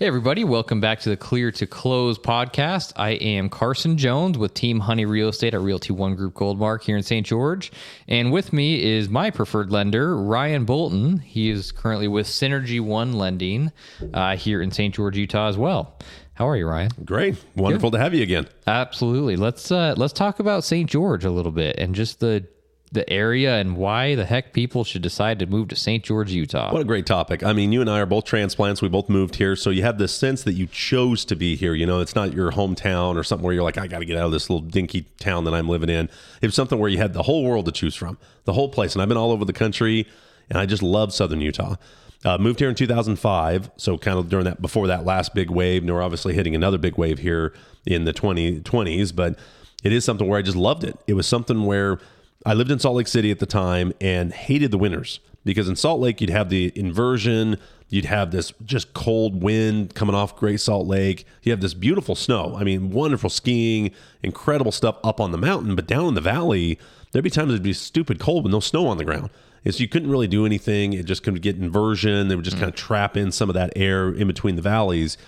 Hey, everybody, welcome back to the Clear to Close podcast. I am Carson Jones with Team Honey Real Estate at Realty One Group Goldmark here in St. George. And with me is my preferred lender, Ryan Bolton. He is currently with Synergy One Lending uh, here in St. George, Utah as well. How are you, Ryan? Great. Wonderful to have you again. Absolutely. Let's uh, let's talk about St. George a little bit and just the the area and why the heck people should decide to move to St. George, Utah. What a great topic. I mean, you and I are both transplants. We both moved here. So you have this sense that you chose to be here. You know, it's not your hometown or something where you're like, I got to get out of this little dinky town that I'm living in. It's something where you had the whole world to choose from, the whole place. And I've been all over the country and I just love Southern Utah. Uh, moved here in 2005. So kind of during that, before that last big wave. And we're obviously hitting another big wave here in the 2020s. But it is something where I just loved it. It was something where I lived in Salt Lake City at the time and hated the winters because in Salt Lake you'd have the inversion, you'd have this just cold wind coming off Great Salt Lake. You have this beautiful snow. I mean, wonderful skiing, incredible stuff up on the mountain, but down in the valley, there'd be times it'd be stupid cold with no snow on the ground. And so you couldn't really do anything. It just couldn't get inversion. They would just mm. kind of trap in some of that air in between the valleys.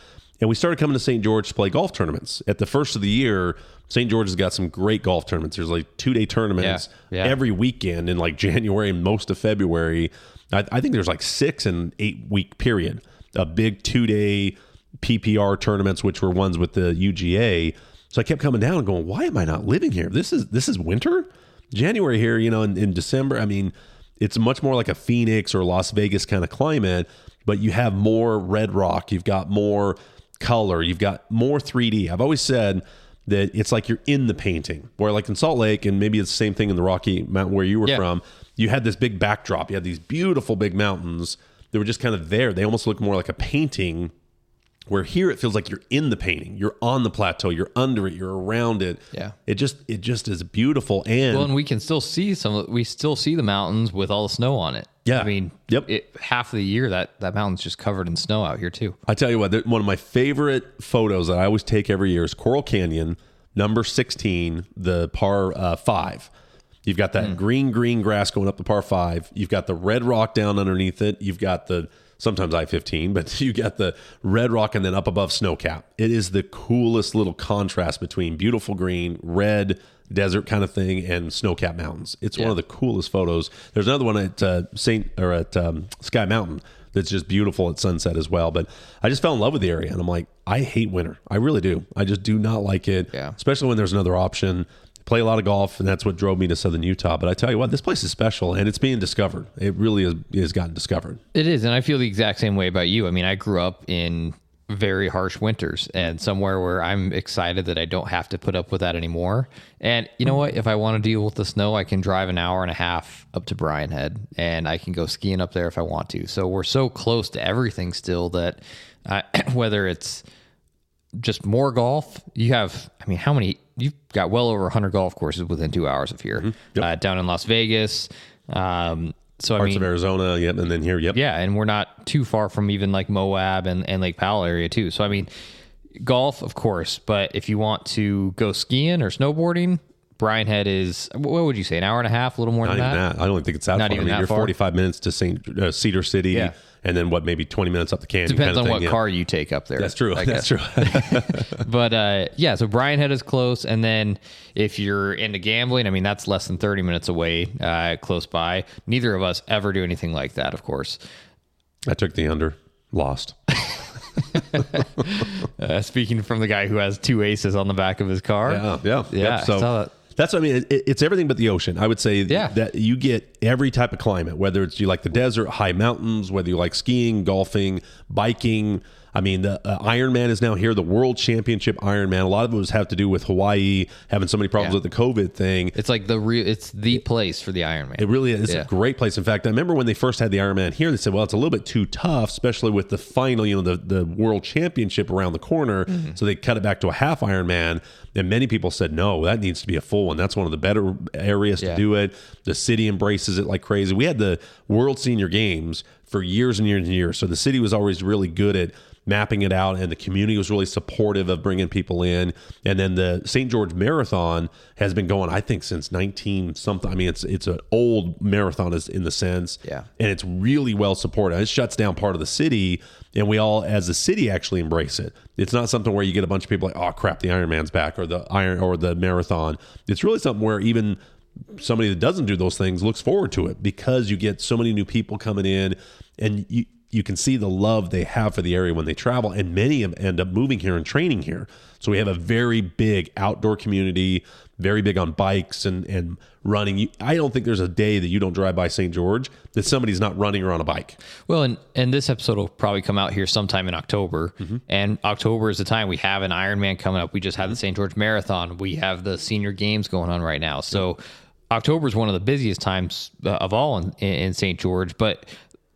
And we started coming to St. George to play golf tournaments. At the first of the year, St. George has got some great golf tournaments. There's like two day tournaments yeah, yeah. every weekend in like January and most of February. I, I think there's like six and eight week period. A big two day PPR tournaments, which were ones with the UGA. So I kept coming down and going, why am I not living here? This is this is winter. January here, you know, in, in December. I mean, it's much more like a Phoenix or Las Vegas kind of climate, but you have more red rock, you've got more color, you've got more 3D. I've always said that it's like you're in the painting. Where like in Salt Lake, and maybe it's the same thing in the Rocky Mountain where you were yeah. from, you had this big backdrop. You had these beautiful big mountains that were just kind of there. They almost look more like a painting. Where here it feels like you're in the painting, you're on the plateau, you're under it, you're around it. Yeah, it just it just is beautiful, and well, and we can still see some. We still see the mountains with all the snow on it. Yeah, I mean, yep. It, half of the year that that mountain's just covered in snow out here too. I tell you what, one of my favorite photos that I always take every year is Coral Canyon number 16, the par uh, five. You've got that mm. green, green grass going up the par five. You've got the red rock down underneath it. You've got the sometimes I 15, but you got the red rock and then up above snowcap. It is the coolest little contrast between beautiful green, red, desert kind of thing and snowcap mountains. It's yeah. one of the coolest photos. There's another one at uh, Saint or at um, Sky Mountain that's just beautiful at sunset as well. But I just fell in love with the area, and I'm like, I hate winter. I really do. I just do not like it. Yeah. Especially when there's another option. Play a lot of golf, and that's what drove me to Southern Utah. But I tell you what, this place is special, and it's being discovered. It really is, is gotten discovered. It is, and I feel the exact same way about you. I mean, I grew up in very harsh winters and somewhere where I'm excited that I don't have to put up with that anymore. And you know what? If I want to deal with the snow, I can drive an hour and a half up to Brian Head and I can go skiing up there if I want to. So we're so close to everything still that uh, whether it's just more golf, you have, I mean, how many? You've got well over 100 golf courses within two hours of here. Mm-hmm. Yep. Uh, down in Las Vegas. Um, so parts I mean, of Arizona, yep, and then here, yep, yeah, and we're not too far from even like Moab and, and Lake Powell area too. So I mean, golf, of course, but if you want to go skiing or snowboarding, Brian Head is what would you say, an hour and a half, a little more not than that? that? I don't think it's that not far. Even I mean, you're far. 45 minutes to Saint uh, Cedar City. Yeah and then what maybe 20 minutes up the canyon. Depends on what yeah. car you take up there. That's true. That's true. but uh, yeah, so Brian Head is close, and then if you're into gambling, I mean that's less than 30 minutes away, uh, close by. Neither of us ever do anything like that, of course. I took the under, lost. uh, speaking from the guy who has two aces on the back of his car. Yeah, yeah, yeah. Yep. So that's what I mean. It, it's everything but the ocean. I would say yeah. that you get every type of climate, whether it's you like the desert, high mountains, whether you like skiing, golfing, biking, I mean, the uh, Ironman is now here, the World Championship Ironman. A lot of it was have to do with Hawaii having so many problems yeah. with the COVID thing. It's like the real, it's the place for the Ironman. It really is. Yeah. a great place. In fact, I remember when they first had the Ironman here, they said, well, it's a little bit too tough, especially with the final, you know, the, the World Championship around the corner. Mm-hmm. So they cut it back to a half Ironman. And many people said, no, that needs to be a full one. That's one of the better areas yeah. to do it. The city embraces it like crazy. We had the World Senior Games for years and years and years. So the city was always really good at mapping it out, and the community was really supportive of bringing people in. And then the St. George Marathon has been going, I think, since 19 something. I mean, it's it's an old marathon is in the sense, Yeah. and it's really well supported. It shuts down part of the city, and we all, as a city, actually embrace it. It's not something where you get a bunch of people like, oh crap, the Ironman's back or the iron or the marathon. It's really something where even somebody that doesn't do those things looks forward to it because you get so many new people coming in, and you you can see the love they have for the area when they travel, and many of them end up moving here and training here. So we have a very big outdoor community, very big on bikes and and running. You, I don't think there's a day that you don't drive by St. George that somebody's not running or on a bike. Well, and and this episode will probably come out here sometime in October, and October is the time we have an Ironman coming up. We just had the St. George Marathon. We have the Senior Games going on right now. So October is one of the busiest times uh, of all in, in St. George, but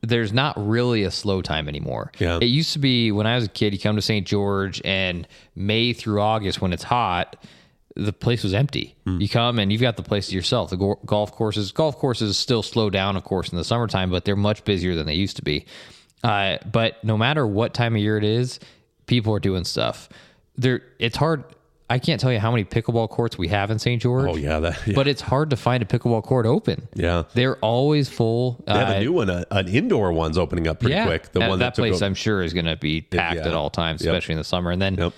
there's not really a slow time anymore. Yeah. It used to be when I was a kid, you come to St. George and May through August when it's hot, the place was empty. You come and you've got the place to yourself. The go- golf courses, golf courses still slow down, of course, in the summertime, but they're much busier than they used to be. Uh, but no matter what time of year it is, people are doing stuff. There, it's hard. I can't tell you how many pickleball courts we have in St. George. Oh yeah, that yeah. But it's hard to find a pickleball court open. Yeah. They're always full. they have Uh, a new one, a, an indoor one's opening up pretty yeah, quick. The that, one that, that, place I'm sure is going to be packed yeah. at all times, Yep. especially in the summer. And then Yep.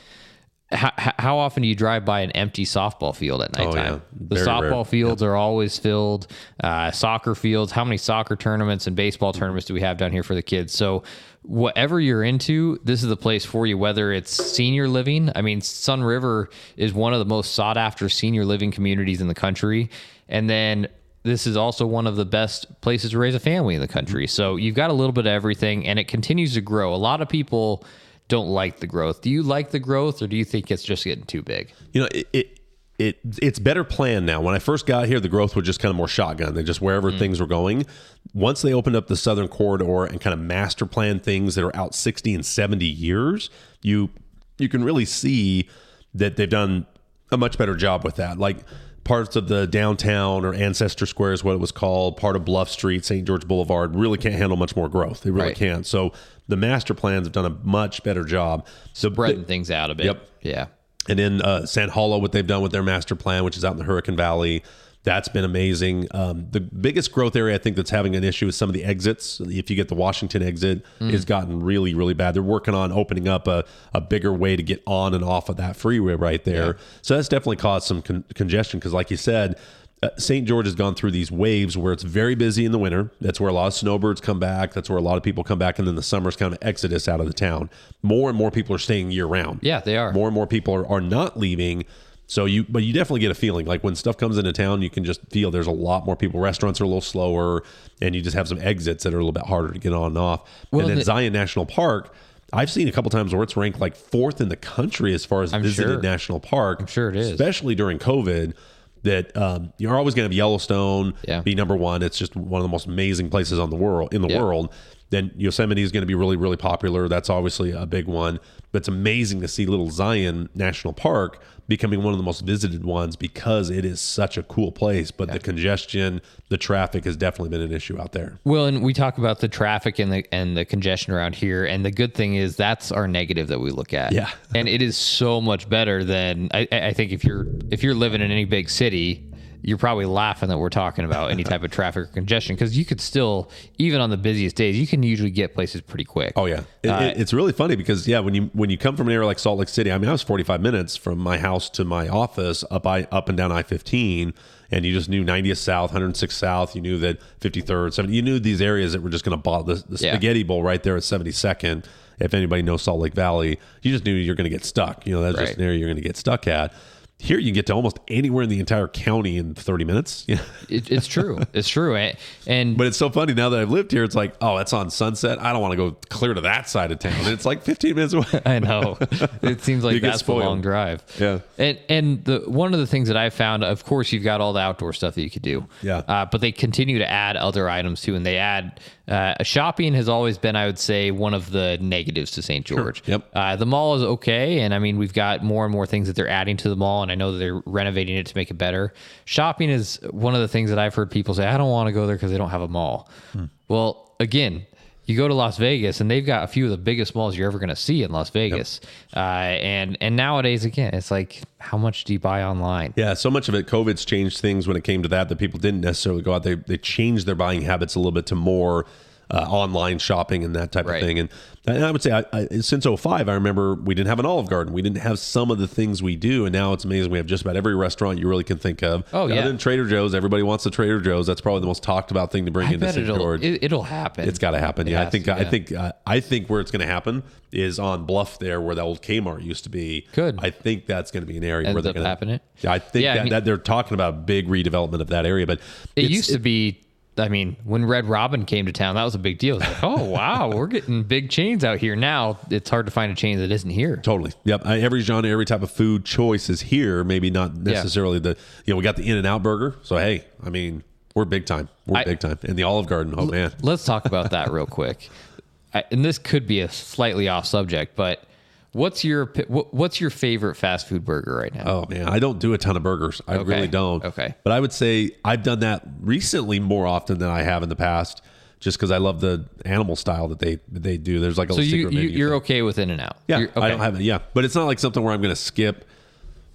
How, how often do you drive by an empty softball field at nighttime? Oh, yeah. The softball rare. fields are always filled. Uh, soccer fields. How many soccer tournaments and baseball tournaments do we have down here for the kids? So whatever you're into, this is the place for you. Whether it's senior living, I mean, Sun River is one of the most sought after senior living communities in the country, and then. This is also one of the best places to raise a family in the country. So you've got a little bit of everything, and it continues to grow. A lot of people don't like the growth. Do you like the growth, or do you think it's just getting too big? you know, it, it it it's better planned now. When I first got here, the growth was just kind of more shotgun. They just wherever mm. things were going. Once they opened up the southern corridor and kind of master plan things that are out 60 and 70 years, you you can really see that they've done a much better job with that. Like parts of the downtown or Ancestor Square is what it was called, part of Bluff Street, St. George Boulevard, really can't handle much more growth. They really Right. can't. So the master plans have done a much better job. So Spreading things out a bit. Yep. Yeah. and then uh, Sand Hollow, what they've done with their master plan, which is out in the Hurricane Valley, that's been amazing. Um, the biggest growth area I think that's having an issue is some of the exits. If you get the Washington exit, has gotten really, really bad. They're working on opening up a, a bigger way to get on and off of that freeway right there. So that's definitely caused some con- congestion because, like you said, uh, St. George has gone through these waves where it's very busy in the winter. That's where a lot of snowbirds come back. That's where a lot of people come back. And then the summer's kind of exodus out of the town. More and more people are staying year round Yeah, they are. more and more people are, are not leaving so you but you definitely get a feeling like when stuff comes into town you can just feel there's a lot more people restaurants are a little slower and you just have some exits that are a little bit harder to get on and off Well, and then the- zion national park i've seen a couple times where it's ranked like fourth in the country as far as visited sure. national park i'm sure it is. especially during covid that um, you're always going to have Yellowstone Yeah. be number one. It's just one of the most amazing places on the world in the Yeah. world. Then Yosemite is going to be really, really popular. That's obviously a big one. But it's amazing to see Little Zion National Park becoming one of the most visited ones because it is such a cool place. But the congestion, the traffic has definitely been an issue out there. Well, and we talk about the traffic and the and the congestion around here, and the good thing is that's our negative that we look at. Yeah. and it is so much better than I, I think if you're if you're living in any big city, you're probably laughing that we're talking about any type of traffic or congestion because you could still even on the busiest days you can usually get places pretty quick. Oh yeah, It- Uh, it- it's really funny because yeah, when you when you come from an area like Salt Lake City, I mean, I was 45 minutes from my house to my office up I up and down I-15, and you just knew 90th South, 106 South. You knew that 53rd, 70. You knew these areas that were just going to bother the, the Yeah. spaghetti bowl right there at 72nd. If anybody knows Salt Lake Valley, you just knew you're going to get stuck. You know, that's just Right. an area you're going to get stuck at. Here, you can get to almost anywhere in the entire county in 30 minutes. Yeah. It, it's true. It's true. And, and But it's so funny now that I've lived here. It's like, oh, that's on Sunset. I don't want to go clear to that side of town. And it's like 15 minutes away. I know. It seems like that's a long drive. Yeah. And and the one of the things that I found, of course, you've got all the outdoor stuff that you could do. Yeah. Uh, but they continue to add other items too, and they add uh, shopping has always been, I would say, one of the negatives to St. George. Yep. Uh, the mall is okay, and I mean we've got more and more things that they're adding to the mall, and I know that they're renovating it to make it better. Shopping is one of the things that I've heard people say, I don't want to go there because they don't have a mall. Hmm. Well, again. you go to Las Vegas and they've got a few of the biggest malls you're ever going to see in Las Vegas. Uh, and and nowadays again, it's like how much do you buy online? Yeah, so much of it, COVID's changed things when it came to that. That people didn't necessarily go out. They they changed their buying habits a little bit to more uh, online shopping and that type Right. of thing. And, and I would say I, I, since 05, I remember we didn't have an Olive Garden. We didn't have some of the things we do. And now it's amazing. We have just about every restaurant you really can think of. Oh, Other yeah. than Trader Joe's, everybody wants the Trader Joe's. That's probably the most talked about thing to bring I into St. it'll George. it, it'll happen. It's got to happen. It Yeah, I think to, I think uh, I think where it's going to happen is on Bluff there, where that old Kmart used to be. Good. I think that's going to be an area Ends where they're going to happening? Yeah, I think Yeah, I that, mean- that they're talking about big redevelopment of that area, but It used to be. I mean, when Red Robin came to town, that was a big deal. Like, oh wow, we're getting big chains out here now. It's hard to find a chain that isn't here. Totally. Yep. I, every genre, every type of food choice is here. Maybe not necessarily the, you know, we got the In and Out burger. So, hey, I mean, we're big time. We're I- big time. And the Olive Garden. Oh, man. Let's talk about that real quick. I, and this could be a slightly off subject, but what's your what's your favorite fast food burger right now? Oh, man. I don't do a ton of burgers. I Okay. really don't. Okay. But I would say I've done that recently more often than I have in the past just because I love the animal style that they that they do. There's like a so you, secret you menu you're thing. okay with In and Out? Yeah, You're- I don't have it. Yeah, but it's not like something where I'm going to skip.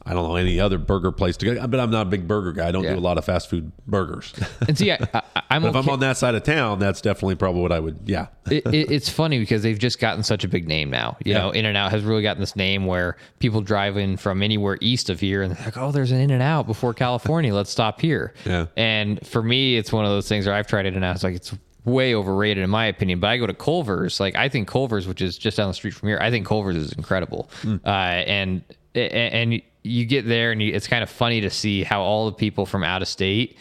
I don't know any other burger place to go. But I'm not a big burger guy. I don't Yeah. do a lot of fast food burgers. And see, I, I, I'm But if. I'm on that side of town, that's definitely probably what I would. Yeah, it, it, it's funny because they've just gotten such a big name now. You Yeah. know, In and Out has really gotten this name where people drive in from anywhere east of here and they're like, oh, there's an In and Out before California. Let's stop here. Yeah. And for me, it's one of those things where I've tried In and Out. It's like, it's way overrated in my opinion. But I go to Culver's. Like, I think Culver's, which is just down the street from here, I think Culver's is incredible. Hmm. Uh, and, and you get there and you, it's kind of funny to see how all the people from out of state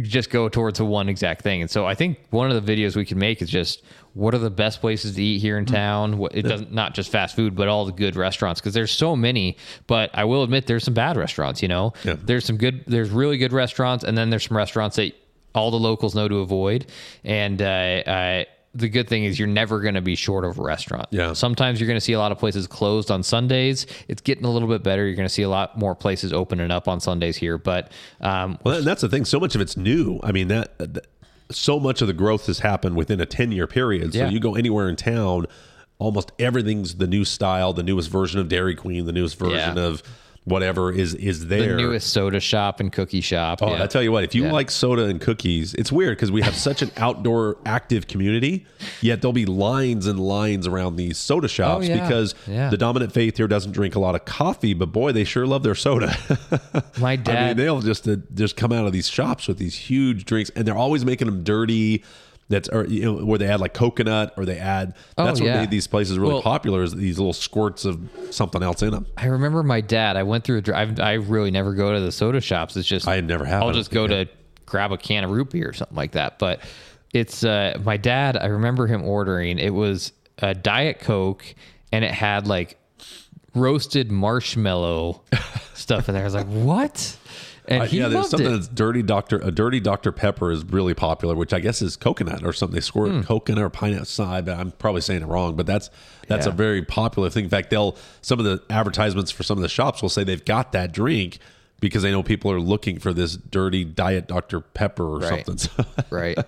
just go towards the one exact thing. And so I think one of the videos we can make is just what are the best places to eat here in town? What, it doesn't not just fast food, but all the good restaurants because there's so many. But I will admit there's some bad restaurants. You know, Yeah. there's some good, there's really good restaurants, and then there's some restaurants that all the locals know to avoid. And uh, uh, the good thing is you're never going to be short of a restaurant. Yeah. Sometimes you're going to see a lot of places closed on Sundays. It's getting a little bit better. You're going to see a lot more places opening up on Sundays here, but um, Well, and that's the thing. So much of it's new. I mean, that, that so much of the growth has happened within a ten year period. So Yeah. you go anywhere in town, almost everything's the new style, the newest version of Dairy Queen, the newest version Yeah. of whatever is is the there. newest soda shop and cookie shop. Oh, yeah. I tell you what, if you Yeah. like soda and cookies, it's weird because we have such an outdoor active community, yet there'll be lines and lines around these soda shops Oh, yeah. because the dominant faith here doesn't drink a lot of coffee, but boy, they sure love their soda. My I mean, dad. they'll just uh, just come out of these shops with these huge drinks, and they're always making them dirty. That's or you know where they add like coconut or they add. Oh, that's what yeah. made these places really Well- popular. Is these little squirts of something else in them. I remember my dad. I went through a drive. I really never go to the soda shops. It's just I never have. I'll just go think, to grab a can of root beer or something like that. But it's uh, my dad. I remember him ordering. It was a diet coke, and it had like roasted marshmallow stuff in there. I was like, what? And he yeah, there's something it. that's dirty Doctor. A dirty Dr Pepper is really popular, which I guess is coconut or something. They squirt Hmm. coconut or pineapple side, but I'm probably saying it wrong. But that's that's Yeah. a very popular thing. In fact, they'll some of the advertisements for some of the shops will say they've got that drink because they know people are looking for this dirty diet Dr Pepper or Right. something. right.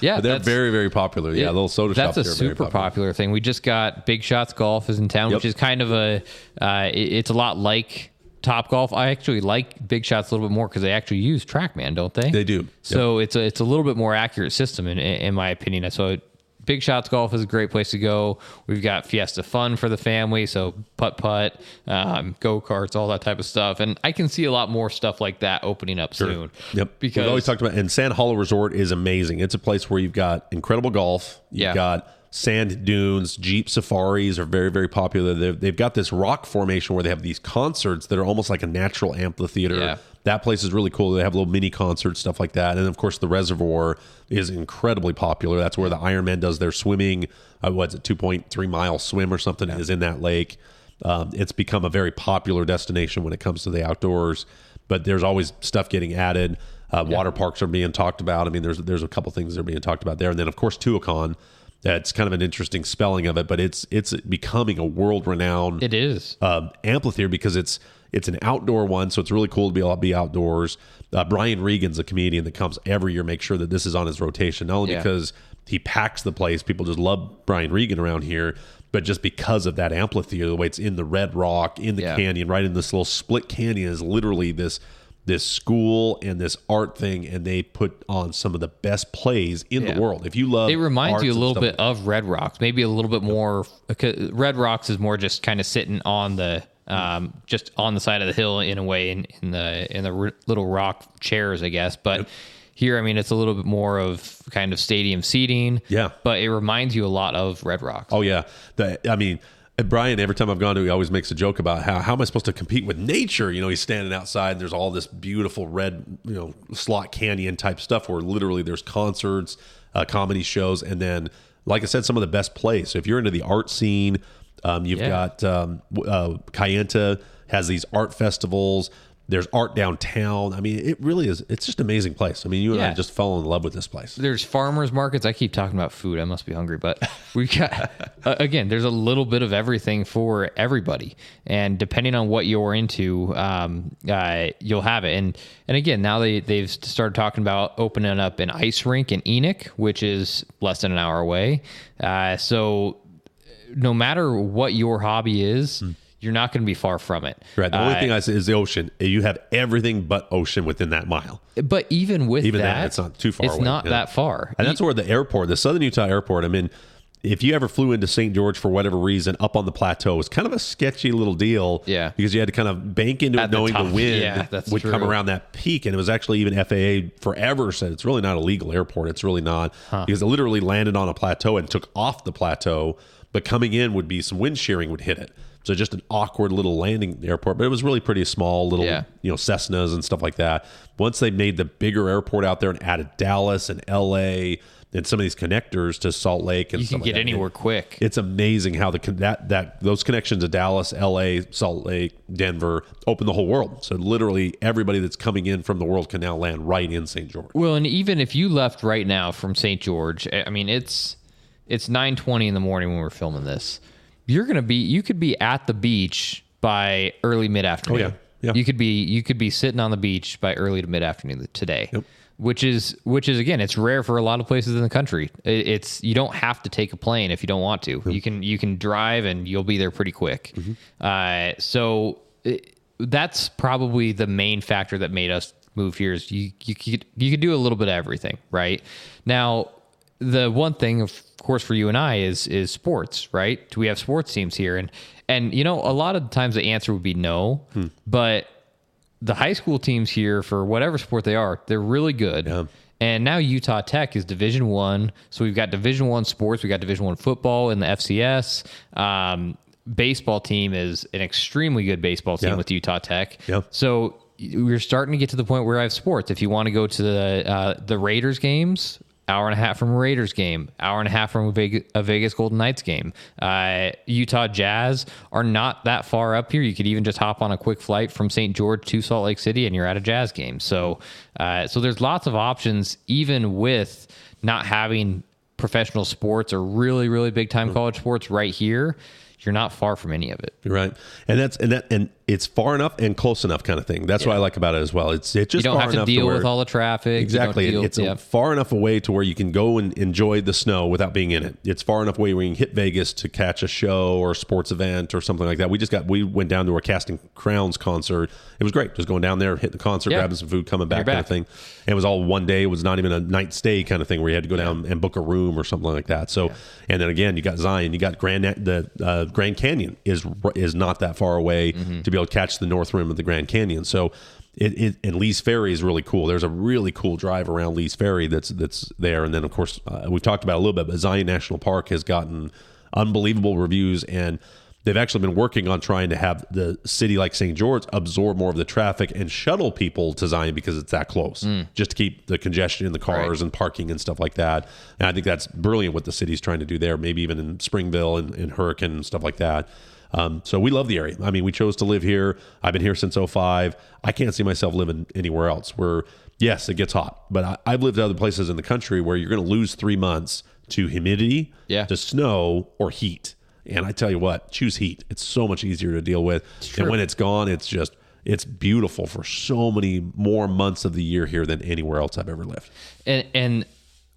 Yeah, But they're very very popular. Yeah, little soda That's shops. a here are very super popular. thing. We just got Big Shots Golf is in town, Yep. which is kind of a. Uh, it- it's a lot like Top Golf. I actually like Big Shots a little bit more because they actually use TrackMan, don't they? They do. So it's a it's a little bit more accurate system in in my opinion. So. Big Shots Golf is a great place to go. We've got Fiesta Fun for the family, so putt putt, um, go karts, all that type of stuff, and I can see a lot more stuff like that opening up soon. Yep. because We've always talked about and Sand Hollow Resort is amazing. It's a place where you've got incredible golf. You've Yeah. got sand dunes, jeep safaris are very very popular. They've, they've got this rock formation where they have these concerts that are almost like a natural amphitheater. Yeah. That place is really cool. They have little mini concerts, stuff like that. And of course, the reservoir is incredibly popular. That's where the Ironman does their swimming. Uh, what's it, two point three mile swim or something is in that lake. Um, it's become a very popular destination when it comes to the outdoors. But there's always stuff getting added. Uh, Water parks are being talked about. I mean, there's there's a couple things that are being talked about there, and then of course Tuacahn. That's kind of an interesting spelling of it, but it's it's becoming a world renowned it is. um, amphitheater because it's it's an outdoor one, so it's really cool to be able to be outdoors. Uh, Brian Regan's a comedian that comes every year, make sure that this is on his rotation, not only Yeah. because he packs the place. People just love Brian Regan around here. But just because of that amphitheater, the way it's in the red rock, in the Yeah. canyon, right in this little split canyon is literally this this school and this art thing, and they put on some of the best plays in Yeah. the world. If you love, It reminds you a little bit of Red Rocks, maybe a little bit more. Red Rocks is more just kind of sitting on the, um, just on the side of the hill in a way, in, in the in the r- little rock chairs, I guess. But here, I mean, it's a little bit more of kind of stadium seating. Yeah. but it reminds you a lot of Red Rocks. Oh yeah, the, I mean, uh, Brian. Every time I've gone to, he always makes a joke about how how am I supposed to compete with nature? You know, he's standing outside. and There's all this beautiful red, you know, slot canyon type stuff where literally there's concerts, uh, comedy shows, and then, like I said, some of the best plays. So if you're into the art scene, um, you've Yeah. got um, uh, Kayenta has these art festivals. There's art downtown. I mean, it really is. It's just an amazing place. I mean, you and I just fell in love with this place. there's farmers markets. I keep talking about food. I must be hungry, but we got uh, again. There's a little bit of everything for everybody, and depending on what you're into, um, uh, you'll have it. And and again, now they they've started talking about opening up an ice rink in Enoch, which is less than an hour away. Uh, so no matter what your hobby is, you're not going to be far from it. Right. The only Uh, thing I say is the ocean. You have everything but ocean within that mile. but even with Even that, that, it's not too far It's away, not yeah. that far. And that's where the airport, the Southern Utah airport, I mean, if you ever flew into St. George for whatever reason up on the plateau, it's kind of a sketchy little deal. Yeah. Because you had to kind of bank into At it the knowing the, top. wind Yeah, would come around that peak. And it was actually even FAA forever said it's really not a legal airport. It's really not because it literally landed on a plateau and took off the plateau. But coming in would be some wind shearing would hit it. So just an awkward little landing airport, but it was really pretty small, little Yeah. you know Cessnas and stuff like that. Once they made the bigger airport out there and added Dallas and L.A. and some of these connectors to Salt Lake and you can like get that, anywhere it- quick. it's amazing how the that that those connections to Dallas, L.A., Salt Lake, Denver open the whole world. So literally everybody that's coming in from the world can now land right in St. George. Well, and even if you left right now from St. George, I mean it's it's nine twenty in the morning when we're filming this. You're gonna be you could be at the beach by early mid afternoon. Oh, yeah. Yeah. You could be you could be sitting on the beach by early to mid afternoon today. Which is which is again, it's rare for a lot of places in the country. It's you don't have to take a plane if you don't want to. You can you can drive and you'll be there pretty quick. Uh, so it, that's probably the main factor that made us move here. Is you you could you could do a little bit of everything, right? Now, the one thing, of course, for you and I is is sports, right? Do we have sports teams here? And and you know, a lot of times the answer would be no, but the high school teams here for whatever sport they are, they're really good. And now Utah Tech is Division One, so we've got Division One sports, we got Division One football in the FCS. Um, baseball team is an extremely good baseball team Yeah. with Utah Tech. Yeah. So we're starting to get to the point where I have sports. If you want to go to the uh, the Raiders games, hour and a half from a Raiders game, hour and a half from a Vegas, a Vegas Golden Knights game. Uh, Utah Jazz are not that far up here. You could even just hop on a quick flight from St. George to Salt Lake City, and you're at a Jazz game. So, uh, so there's lots of options, even with not having professional sports or really, really big time college sports right here. You're not far from any of it. You're right, and that's and that and it's far enough and close enough kind of thing. That's what I like about it as well. It's You just don't far have to deal where, with all the traffic. Exactly. deal- it's yeah. far enough away to where you can go and enjoy the snow without being in it. It's far enough away where you can hit Vegas to catch a show or a sports event or something like that. We just got we went down to a Casting Crowns concert. It was great. Just going down there, hitting the concert, Yeah. grabbing some food, coming back, You're kind of thing. And it was all one day. It was not even a night stay kind of thing where you had to go down and book a room or something like that. So, and then again, you got Zion, you got Grand the uh, Grand Canyon is is not that far away Mm-hmm. to be able to catch the north rim of the Grand Canyon. So. It, it and Lee's Ferry is really cool. There's a really cool drive around Lee's Ferry that's that's there, and then of course uh, we've talked about a little bit. But Zion National Park has gotten unbelievable reviews, and they've actually been working on trying to have the city like St. George absorb more of the traffic and shuttle people to Zion because it's that close, just to keep the congestion in the cars Right. and parking and stuff like that. And I think that's brilliant what the city's trying to do there. Maybe even in Springville and, and Hurricane and stuff like that. Um, so we love the area. I mean, we chose to live here. I've been here since 05. I can't see myself living anywhere else. Where yes, it gets hot, but I, I've lived other places in the country where you're going to lose three months to humidity, Yeah. to snow or heat. And I tell you what, choose heat. It's so much easier to deal with. And when it's gone, it's just it's beautiful for so many more months of the year here than anywhere else I've ever lived. and and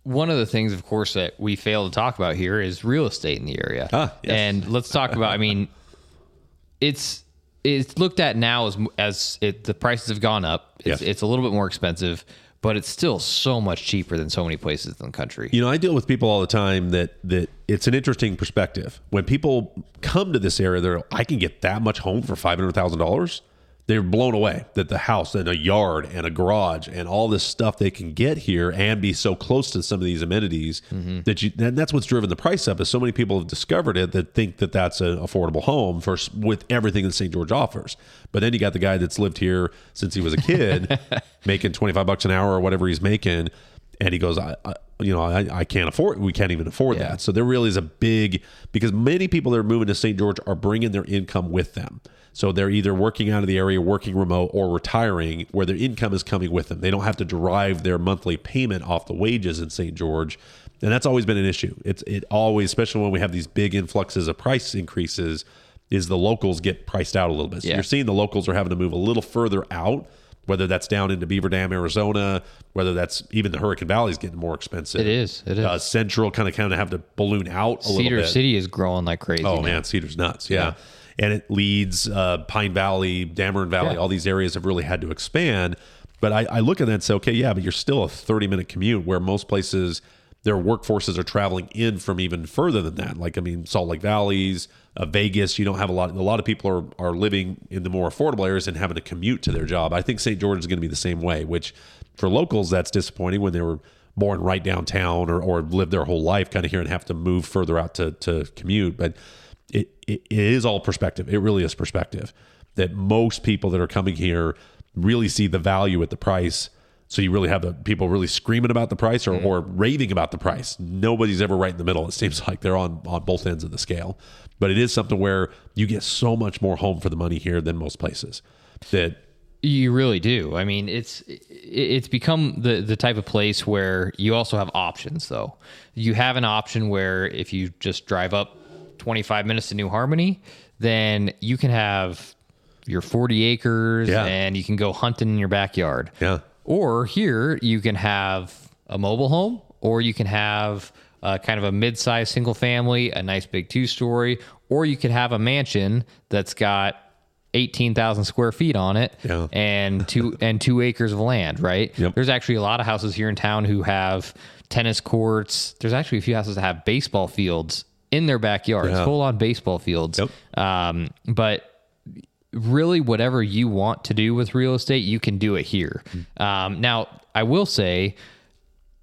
one of the things, of course, that we fail to talk about here is real estate in the area. Ah, yes. And let's talk about. I mean, it's it's looked at now as as it, the prices have gone up. It's, Yes. it's a little bit more expensive, but it's still so much cheaper than so many places in the country. You know, I deal with people all the time that that it's an interesting perspective. When people come to this area, they're I can get that much home for five hundred thousand dollars. They're blown away that the house and a yard and a garage and all this stuff they can get here and be so close to some of these amenities mm-hmm. that you and that's what's driven the price up. Is so many people have discovered it that think that that's an affordable home for with everything that St. George offers. But then you got the guy that's lived here since he was a kid, making twenty five bucks an hour or whatever he's making, and he goes, I, I you know, I, I can't afford. We can't even afford Yeah. that. So there really is a big because many people that are moving to St. George are bringing their income with them. So they're either working out of the area, working remote, or retiring, where their income is coming with them. They don't have to derive their monthly payment off the wages in St. George, and that's always been an issue. It's it always, especially when we have these big influxes of price increases, is the locals get priced out a little bit. So Yeah. you're seeing the locals are having to move a little further out whether that's down into Beaver Dam, Arizona, whether that's even the Hurricane Valley is getting more expensive. It is. It is. Uh, Central kind of kind of have to balloon out a little Cedar bit. City is growing like crazy. Oh now. man, Cedar's nuts. Yeah. And it leads uh, Pine Valley, Dammeron Valley, Yeah. all these areas have really had to expand. But I, I look at that and say, okay, yeah, but you're still a 30 minute commute where most places their workforces are traveling in from even further than that. Like, I mean, Salt Lake Valleys, uh, Vegas, you don't have a lot. A lot of people are, are living in the more affordable areas and having to commute to their job. I think St. George is going to be the same way, which for locals, that's disappointing when they were born right downtown or, or lived their whole life kind of here and have to move further out to, to commute. But it, it, it is all perspective. It really is perspective that most people that are coming here really see the value at the price. So you really have the people really screaming about the price or, mm-hmm. or raving about the price. Nobody's ever right in the middle. It seems like they're on, on both ends of the scale. But it is something where you get so much more home for the money here than most places. That You really do. I mean, it's it's become the the type of place where you also have options. Though you have an option where if you just drive up 25 minutes to New Harmony, then you can have your 40 acres Yeah. and you can go hunting in your backyard. Yeah. Or here you can have a mobile home, or you can have uh, kind of a mid-sized single family, a nice big two-story, or you could have a mansion that's got 18,000 square feet on it Yeah. and two and two acres of land, right? Yep. There's actually a lot of houses here in town who have tennis courts. There's actually a few houses that have baseball fields in their backyards, Yeah. full on baseball fields. Yep. Um, but really whatever you want to do with real estate, you can do it here. Um, now, I will say,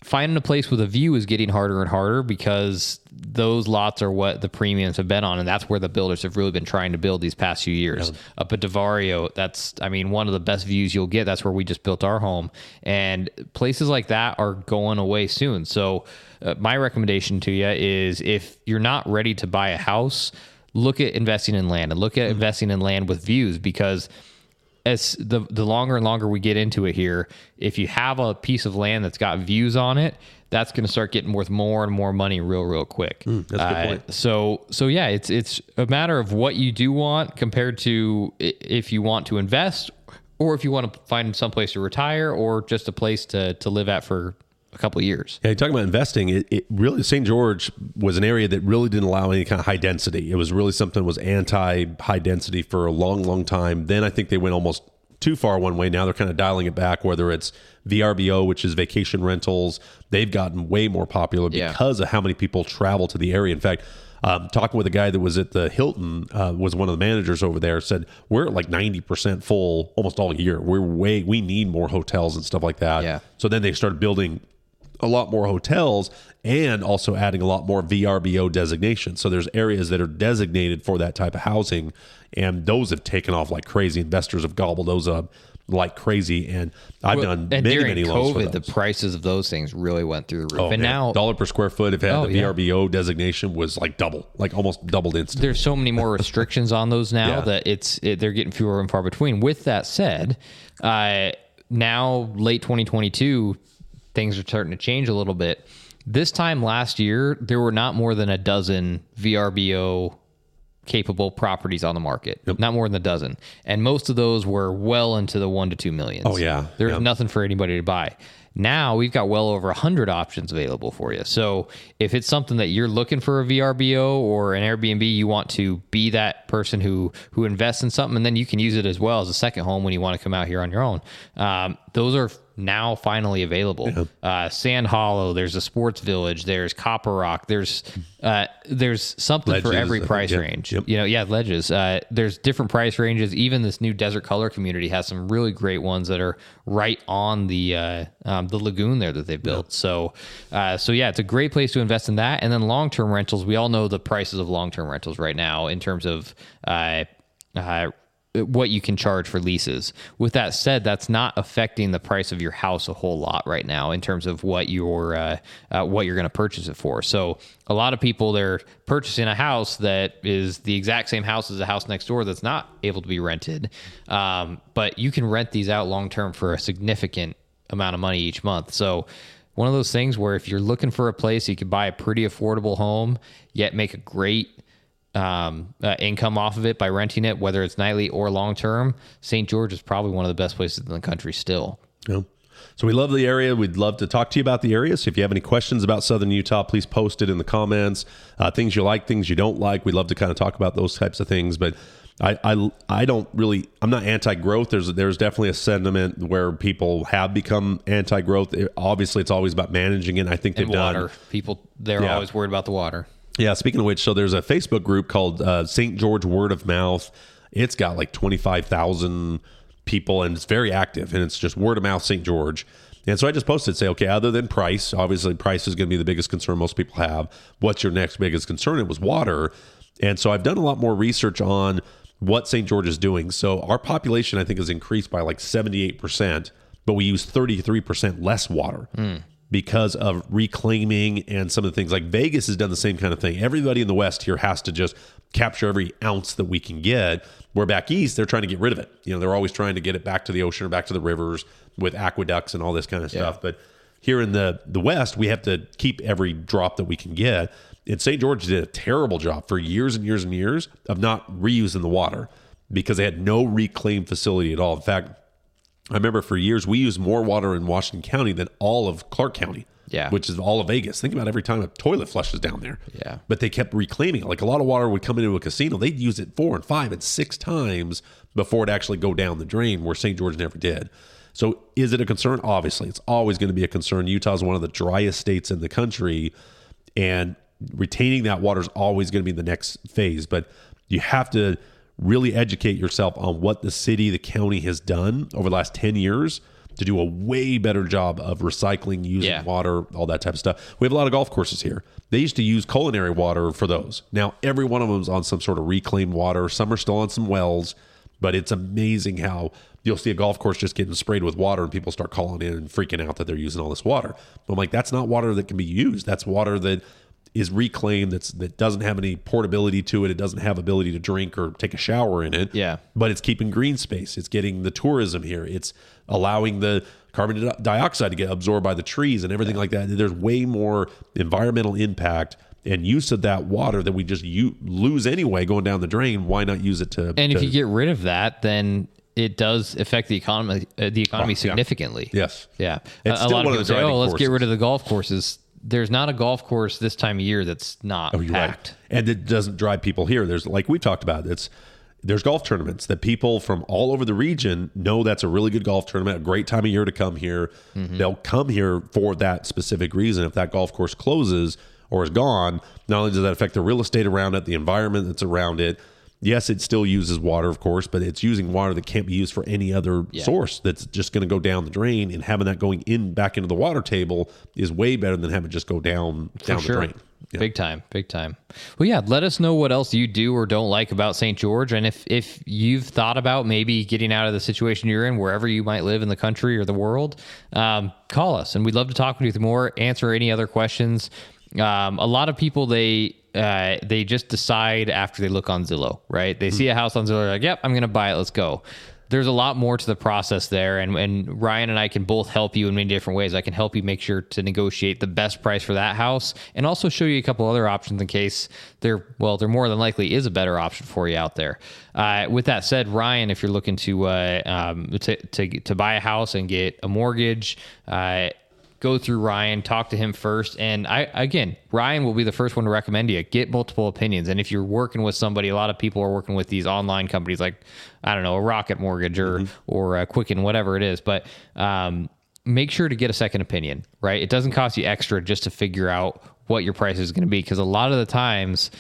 finding a place with a view is getting harder and harder because those lots are what the premiums have been on, and that's where the builders have really been trying to build these past few years. Up at Divario, that's I mean one of the best views you'll get. That's where we just built our home, and places like that are going away soon. So, uh, my recommendation to you is if you're not ready to buy a house, look at investing in land and look at investing in land with views because as the the longer and longer we get into it here, if you have a piece of land that's got views on it, that's going to start getting worth more and more money real real quick. Hmm, that's a good Uh, point. So so yeah, it's it's a matter of what you do want compared to if you want to invest or if you want to find some place to retire or just a place to to live at for a couple of years. Yeah, you're talking about investing. It, it really St. George was an area that really didn't allow any kind of high density. It was really something that was anti high density for a long, long time. Then I think they went almost too far one way. Now they're kind of dialing it back. Whether it's VRBO, which is vacation rentals, they've gotten way more popular Yeah. because of how many people travel to the area. In fact. Um, talking with a guy that was at the Hilton, uh, was one of the managers over there. Said we're like ninety percent full almost all year. We're way we need more hotels and stuff like that. Yeah. So then they started building a lot more hotels and also adding a lot more VRBO designations. So there's areas that are designated for that type of housing, and those have taken off like crazy. Investors have gobbled those up like crazy, and I've done and many, many loans for COVID, the prices of those things really went through the roof. Oh, and man. now dollar per square foot, if it had Oh, the yeah. VRBO designation, was like double, like almost doubled instantly. there's so many more restrictions on those now Yeah. that it's it, they're getting fewer and far between. With that said, uh, now late 2022, things are starting to change a little bit. This time last year, there were not more than a dozen VRBO capable properties on the market. Not more than a dozen, and most of those were well into the one to two millions. Oh, yeah. there's Yeah. nothing for anybody to buy. Now we've got well over 100 options available for you. So if it's something that you're looking for a VRBO or an Airbnb, you want to be that person who who invests in something, and then you can use it as well as a second home when you want to come out here on your own. Um, those are now finally available. Yeah. Uh, Sand Hollow, there's a Sports Village, there's Copper Rock, there's uh, there's something ledges, for every price yep, range. Yep. You know, yeah, ledges. Uh, there's different price ranges. Even this new Desert Color community has some really great ones that are right on the uh, um, the lagoon there that they've built. Yep. So, uh, so yeah, it's a great place to invest in that. And then long term rentals, we all know the prices of long term rentals right now in terms of uh, uh, what you can charge for leases. With that said, that's not affecting the price of your house a whole lot right now in terms of what you're uh, uh, what you're going to purchase it for. So a lot of people they're purchasing a house that is the exact same house as the house next door that's not able to be rented, um, but you can rent these out long term for a significant amount of money each month. So one of those things where if you're looking for a place you could buy a pretty affordable home yet make a great um, uh, income off of it by renting it, whether it's nightly or long term, St. George is probably one of the best places in the country still. Yeah. So we love the area. We'd love to talk to you about the area. So if you have any questions about Southern Utah, please post it in the comments. Uh, things you like, things you don't like. We'd love to kind of talk about those types of things. But I, I, I don't really. I'm not anti-growth. There's there's definitely a sentiment where people have become anti-growth. It, obviously, it's always about managing it. I think they've and water. done. People they're yeah. always worried about the water. Yeah, speaking of which, so there's a Facebook group called uh, St. George Word of Mouth. It's got like 25,000 people and it's very active and it's just word of mouth St. George. And so I just posted, say, okay, other than price, obviously price is going to be the biggest concern most people have. What's your next biggest concern? It was water. And so I've done a lot more research on what St. George is doing. So our population, I think, has increased by like 78%, but we use 33% less water. Mm because of reclaiming and some of the things like Vegas has done the same kind of thing. Everybody in the West here has to just capture every ounce that we can get. Where back east, they're trying to get rid of it. You know, they're always trying to get it back to the ocean or back to the rivers with aqueducts and all this kind of stuff. Yeah. But here in the the West, we have to keep every drop that we can get. And St. George did a terrible job for years and years and years of not reusing the water because they had no reclaim facility at all. In fact, I remember for years we used more water in Washington County than all of Clark County. Yeah. Which is all of Vegas. Think about every time a toilet flushes down there. Yeah. But they kept reclaiming it. Like a lot of water would come into a casino. They'd use it four and five and six times before it actually go down the drain, where St. George never did. So is it a concern? Obviously. It's always going to be a concern. Utah is one of the driest states in the country. And retaining that water is always going to be the next phase. But you have to really educate yourself on what the city, the county has done over the last 10 years to do a way better job of recycling, using yeah. water, all that type of stuff. We have a lot of golf courses here. They used to use culinary water for those. Now, every one of them is on some sort of reclaimed water. Some are still on some wells, but it's amazing how you'll see a golf course just getting sprayed with water and people start calling in and freaking out that they're using all this water. But I'm like, that's not water that can be used. That's water that is reclaimed that's that doesn't have any portability to it it doesn't have ability to drink or take a shower in it yeah but it's keeping green space it's getting the tourism here it's allowing the carbon dioxide to get absorbed by the trees and everything yeah. like that there's way more environmental impact and use of that water that we just u- lose anyway going down the drain why not use it to and to, if you get rid of that then it does affect the economy uh, the economy oh, significantly. Yeah. Yes. Yeah. It's a, a lot of people say, "Oh, let's get rid of the golf courses." There's not a golf course this time of year that's not oh, packed. Right. And it doesn't drive people here. There's like we talked about, it's there's golf tournaments that people from all over the region know that's a really good golf tournament, a great time of year to come here. Mm-hmm. They'll come here for that specific reason. If that golf course closes or is gone, not only does that affect the real estate around it, the environment that's around it, yes, it still uses water, of course, but it's using water that can't be used for any other yeah. source that's just going to go down the drain. And having that going in back into the water table is way better than having it just go down down the drain. Yeah. Big time, big time. Well, yeah. Let us know what else you do or don't like about St. George, and if if you've thought about maybe getting out of the situation you're in, wherever you might live in the country or the world, um, call us, and we'd love to talk with you more. Answer any other questions. Um, a lot of people they uh, they just decide after they look on Zillow, right? They mm-hmm. see a house on Zillow, like, yep, I'm going to buy it. Let's go. There's a lot more to the process there, and, and Ryan and I can both help you in many different ways. I can help you make sure to negotiate the best price for that house, and also show you a couple other options in case there, well, there more than likely is a better option for you out there. Uh, with that said, Ryan, if you're looking to uh, um, to, to to buy a house and get a mortgage, uh, go through Ryan, talk to him first. And I, again, Ryan will be the first one to recommend you. Get multiple opinions. And if you're working with somebody, a lot of people are working with these online companies like, I don't know, a Rocket Mortgage or, mm-hmm. or a Quicken, whatever it is. But, um, make sure to get a second opinion, right? It doesn't cost you extra just to figure out what your price is going to be. Cause a lot of the times,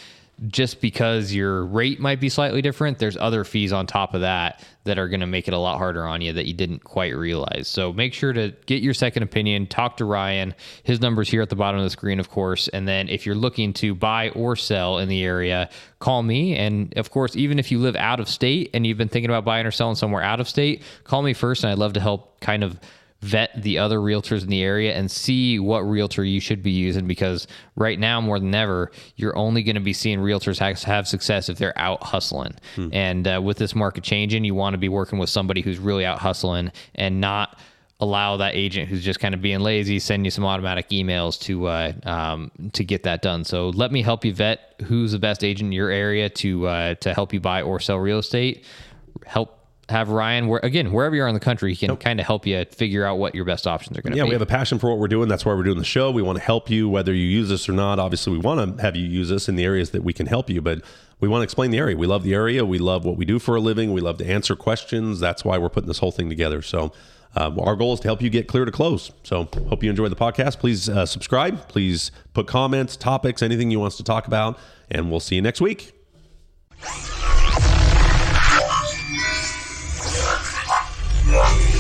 just because your rate might be slightly different, there's other fees on top of that that are going to make it a lot harder on you that you didn't quite realize. So make sure to get your second opinion, talk to Ryan. His number's here at the bottom of the screen, of course. And then if you're looking to buy or sell in the area, call me. And of course, even if you live out of state and you've been thinking about buying or selling somewhere out of state, call me first. And I'd love to help kind of vet the other realtors in the area and see what realtor you should be using because right now more than ever you're only going to be seeing realtors have success if they're out hustling. Hmm. and uh, with this market changing you want to be working with somebody who's really out hustling and not allow that agent who's just kind of being lazy send you some automatic emails to uh, um, to get that done. So let me help you vet who's the best agent in your area to uh, to help you buy or sell real estate. Help have Ryan, where again, wherever you are in the country, he can nope. kind of help you figure out what your best options are going to yeah, be. Yeah, we have a passion for what we're doing. That's why we're doing the show. We want to help you, whether you use this or not. Obviously, we want to have you use this in the areas that we can help you, but we want to explain the area. We love the area. We love what we do for a living. We love to answer questions. That's why we're putting this whole thing together. So, um, our goal is to help you get clear to close. So, hope you enjoy the podcast. Please uh, subscribe. Please put comments, topics, anything you want us to talk about, and we'll see you next week. Yeah.